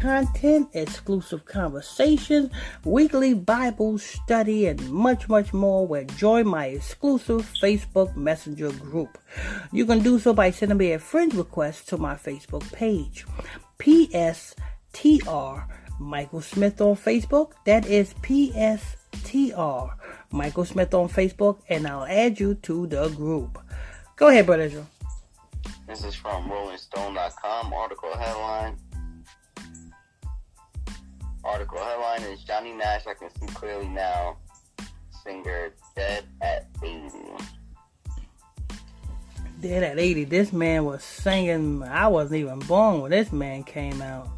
content, exclusive conversations, weekly Bible study, and much, much more, Where join my exclusive Facebook Messenger group. You can do so by sending me a friend request to my Facebook page. PSTR Michael Smith on Facebook. That is PSTR Michael Smith on Facebook, and I'll add you to the group. Go ahead, Brother Israel. This is from RollingStone.com. Article headline Article headline is Johnny Nash, I can see clearly now, singer dead at 80. Dead at 80. This man was singing, I wasn't even born when this man came out.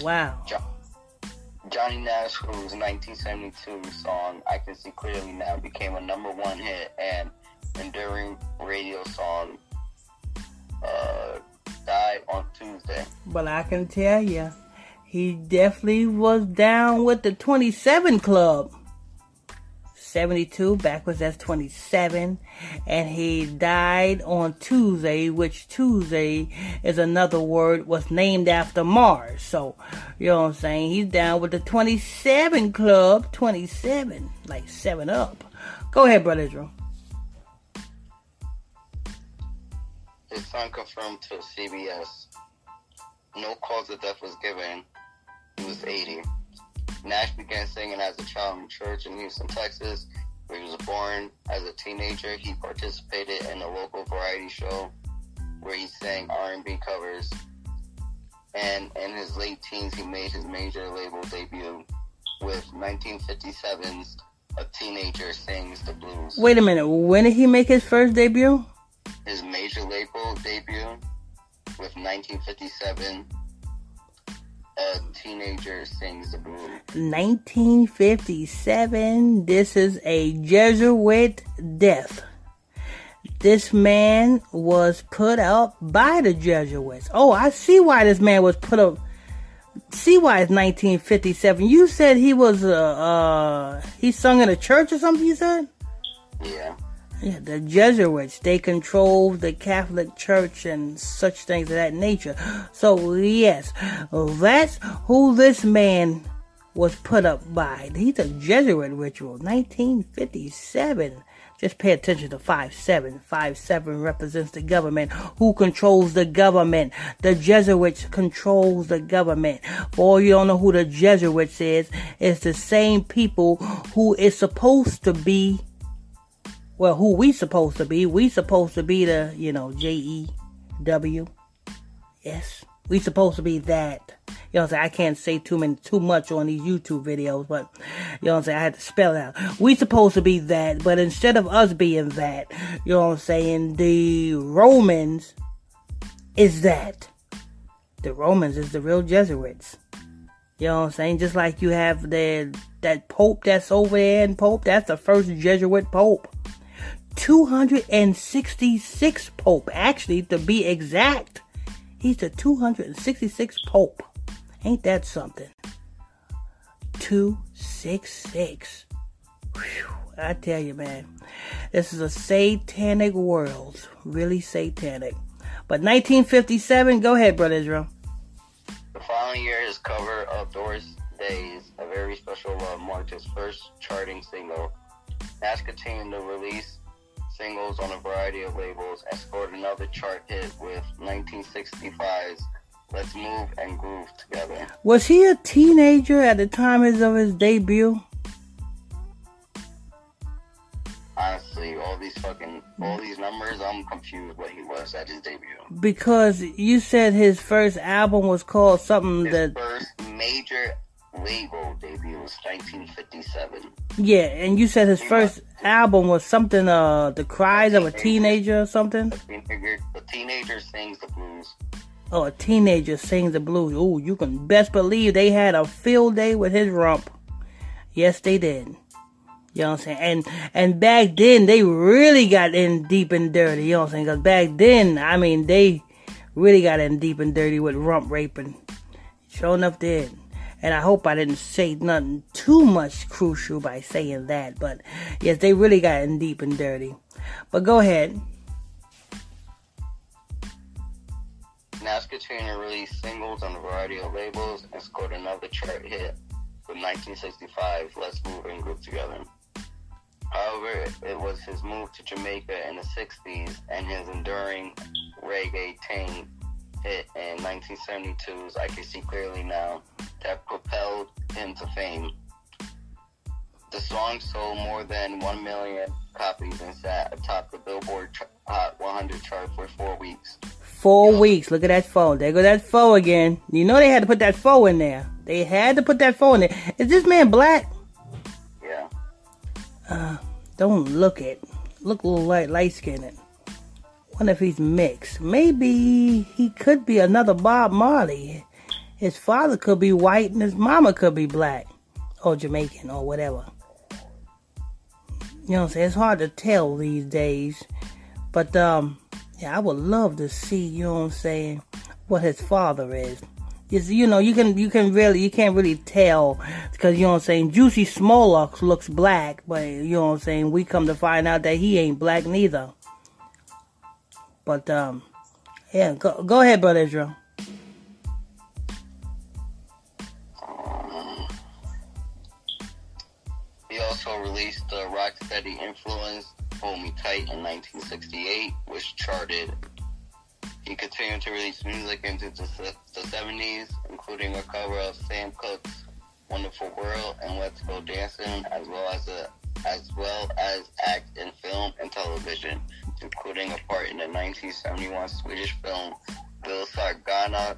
Wow. Jo- Johnny Nash, whose 1972 song I Can See Clearly Now became a number one hit and enduring radio song, uh, died on Tuesday. But I can tell you, he definitely was down with the 27 club. 72 backwards that's 27 and he died on tuesday which tuesday is another word was named after mars. So you know what i'm saying? He's down with the 27 club 27 like 7 up. Go ahead brother israel. His son confirmed to cbs no cause of death was given. He was 80. Nash began singing as a child in church in Houston, Texas, where he was born. As a teenager, he participated in a local variety show where he sang R&B covers. And in his late teens, he made his major label debut with 1957's A Teenager Sings the Blues. Wait a minute. When did he make his first debut? His major label debut with 1957 a teenager sings the blues. 1957. This is a Jesuit death. This man was put up by the Jesuits. Oh, I see why this man was put up. See why it's 1957. You said he was uh, uh he sung in a church or something. You said. Yeah. Yeah, the Jesuits, they controlled the Catholic Church and such things of that nature. So, yes, that's who this man was put up by. He's a Jesuit ritual, 1957. Just pay attention to 5 7. 5 7 represents the government. Who controls the government? The Jesuits controls the government. For all you don't know who the Jesuits is, it's the same people who is supposed to be well, who we supposed to be? We supposed to be the, you know, J E W S. We supposed to be that. You know I'm saying? I can't say too many, too much on these YouTube videos, but you know I'm saying? I had to spell it out. We supposed to be that, but instead of us being that, you know I'm saying? The Romans is that. The Romans is the real Jesuits. You know what I'm saying? Just like you have the that Pope that's over there and Pope, that's the first Jesuit Pope. 266 Pope, actually, to be exact. He's the 266 Pope. Ain't that something? 266. Whew, I tell you, man, this is a satanic world. Really satanic. But 1957, go ahead, Brother Israel. The following year, his cover of Doris Day's A Very Special Love marked his first charting single. Nash continued to release singles on a variety of labels and scored another chart hit with 1965's Let's Move and Groove Together. Was he a teenager at the time of his debut? Honestly, all these fucking all these numbers, I'm confused what he was at his debut. Because you said his first album was called something his that first major label debut was 1957. Yeah, and you said his first album was something, uh, The Cries of a Teenager or something? A teenager, a teenager sings the blues. Oh, a teenager sings the blues. Oh, you can best believe they had a field day with his rump. Yes, they did. You know what I'm saying? And and back then they really got in deep and dirty. You know what I'm saying? Because back then, I mean, they really got in deep and dirty with rump raping. Sure enough did. And I hope I didn't say nothing too much crucial by saying that. But yes, they really got in deep and dirty. But go ahead. Nash Katrina released singles on a variety of labels and scored another chart hit with 1965 Let's Move and Groove Together. However, it was his move to Jamaica in the 60s and his enduring reggae taint hit in 1972's I Can See Clearly Now that propelled him to fame. The song sold more than 1 million copies and sat atop the Billboard Hot 100 chart for four weeks. Four weeks. Look at that foe. There go that foe again. You know they had to put that foe in there. They had to put that foe in there. Is this man black? Yeah. Uh, don't look it. Look a little light, light skinned. Wonder if he's mixed. Maybe he could be another Bob Marley. His father could be white and his mama could be black or Jamaican or whatever. You know what I'm saying? It's hard to tell these days. But um yeah, I would love to see, you know what I'm saying, what his father is. Is you know, you can you can really you can't really tell because you know what I'm saying. Jussie Smollett looks black, but you know what I'm saying. We come to find out that he ain't black neither. But um, yeah, go go ahead, brother Israel. The Rocksteady Influence Hold Me Tight in 1968, which charted. He continued to release music into the, the 70s, including a cover of Sam Cooke's Wonderful World and Let's Go Dancing, as well as a as well as act in film and television, including a part in the 1971 Swedish film Bill Sargana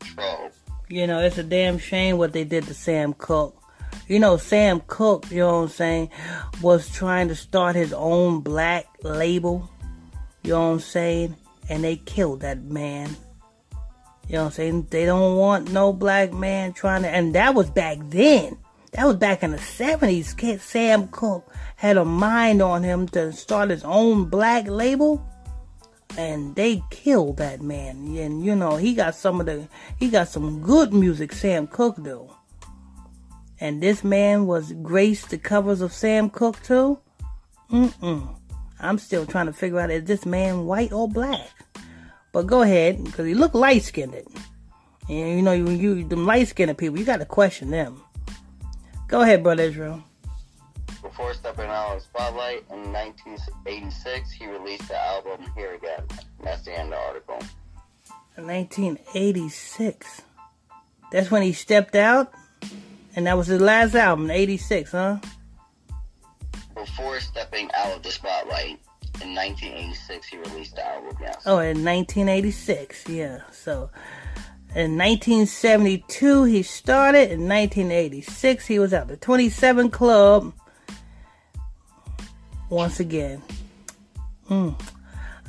Troll. You know, it's a damn shame what they did to Sam Cooke. You know, Sam Cooke, you know what I'm saying, was trying to start his own black label. You know what I'm saying? And they killed that man. You know what I'm saying? They don't want no black man trying to, and that was back then. That was back in the 70s. Sam Cooke had a mind on him to start his own black label. And they killed that man. And you know, he got some of the, he got some good music, Sam Cooke do. And this man was graced the covers of Sam Cooke too? Mm-mm. I'm still trying to figure out is this man white or black? But go ahead, because he looked light skinned. And you know, you, you them light skinned people, you got to question them. Go ahead, Brother Israel. Before stepping out of the spotlight in 1986, he released the album Here Again. That's the end of the article. 1986. That's when he stepped out? And that was his last album, 86, huh? Before stepping out of the spotlight, in 1986, he released the album, yes. Oh, in 1986, yeah. So, in 1972, he started. In 1986, he was at the 27 Club. Once again. Mm.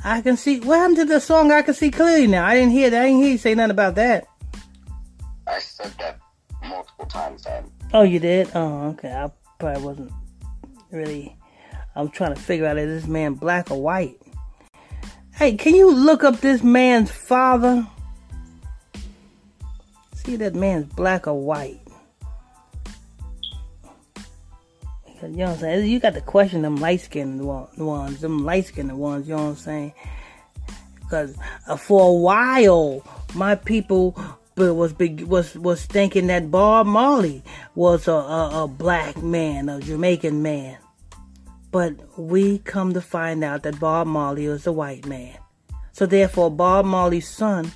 I can see. What happened to the song I Can See Clearly Now? I didn't hear that. I didn't hear you say nothing about that. I said that times then. Oh, you did? Oh, okay. I probably wasn't really. I'm trying to figure out is this man black or white. Hey, can you look up this man's father? See that man's black or white. You know what I'm saying? You got to question them light skinned ones, them light skinned ones, you know what I'm saying? Because uh, for a while, my people was was was thinking that Bob Marley was a, a, a black man, a Jamaican man. But we come to find out that Bob Marley is a white man. So therefore, Bob Marley's son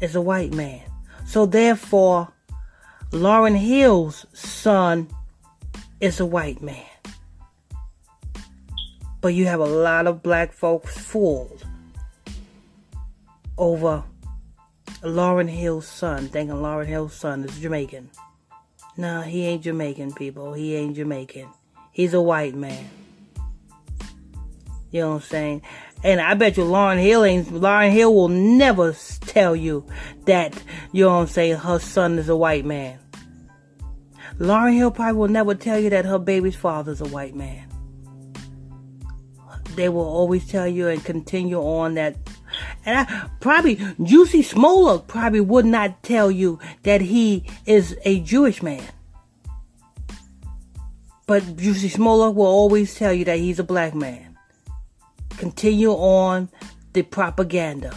is a white man. So therefore, Lauryn Hill's son is a white man. But you have a lot of black folks fooled over Lauryn Hill's son, thinking Lauryn Hill's son is Jamaican. No, he ain't Jamaican, people. He ain't Jamaican. He's a white man. You know what I'm saying? And I bet you Lauryn Hill ain't, Lauryn Hill will never tell you that, you know what I'm saying, her son is a white man. Lauryn Hill probably will never tell you that her baby's father's a white man. They will always tell you and continue on that. And I probably Jussie Smollett probably would not tell you that he is a Jewish man. But Jussie Smollett will always tell you that he's a black man. Continue on the propaganda.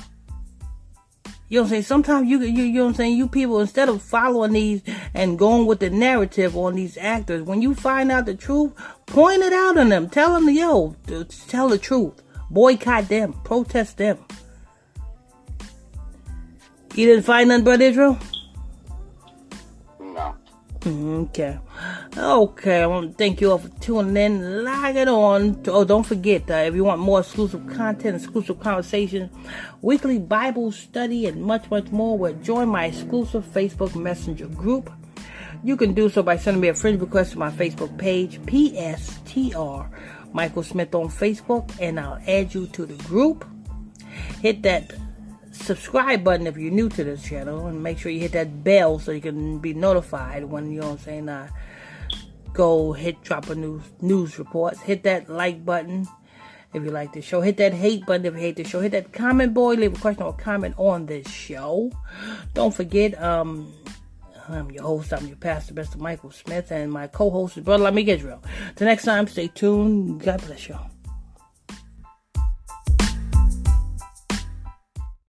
You know what I'm saying? Sometimes you, you, you know what I'm saying? You people, instead of following these and going with the narrative on these actors, when you find out the truth, point it out on them. Tell them, yo, tell the truth. Boycott them. Protest them. You didn't find nothing, Brother Israel? No. Okay. Okay, I want to thank you all for tuning in. Log it on. Oh, don't forget, uh, if you want more exclusive content, exclusive conversations, weekly Bible study, and much, much more, well, join my exclusive Facebook Messenger group. You can do so by sending me a friend request to my Facebook page, PSTR Michael Smith on Facebook, and I'll add you to the group. Hit that subscribe button if you're new to this channel, and make sure you hit that bell so you can be notified when you know what I'm saying. Go hit drop a news news reports. Hit that like button if you like the show. Hit that hate button if you hate the show. Hit that comment boy. Leave a question or comment on this show. Don't forget, um, I'm your host. I'm your pastor, Mr. Michael Smith, and my co-host is Brother Lamik Israel. Till next time, stay tuned. God bless y'all.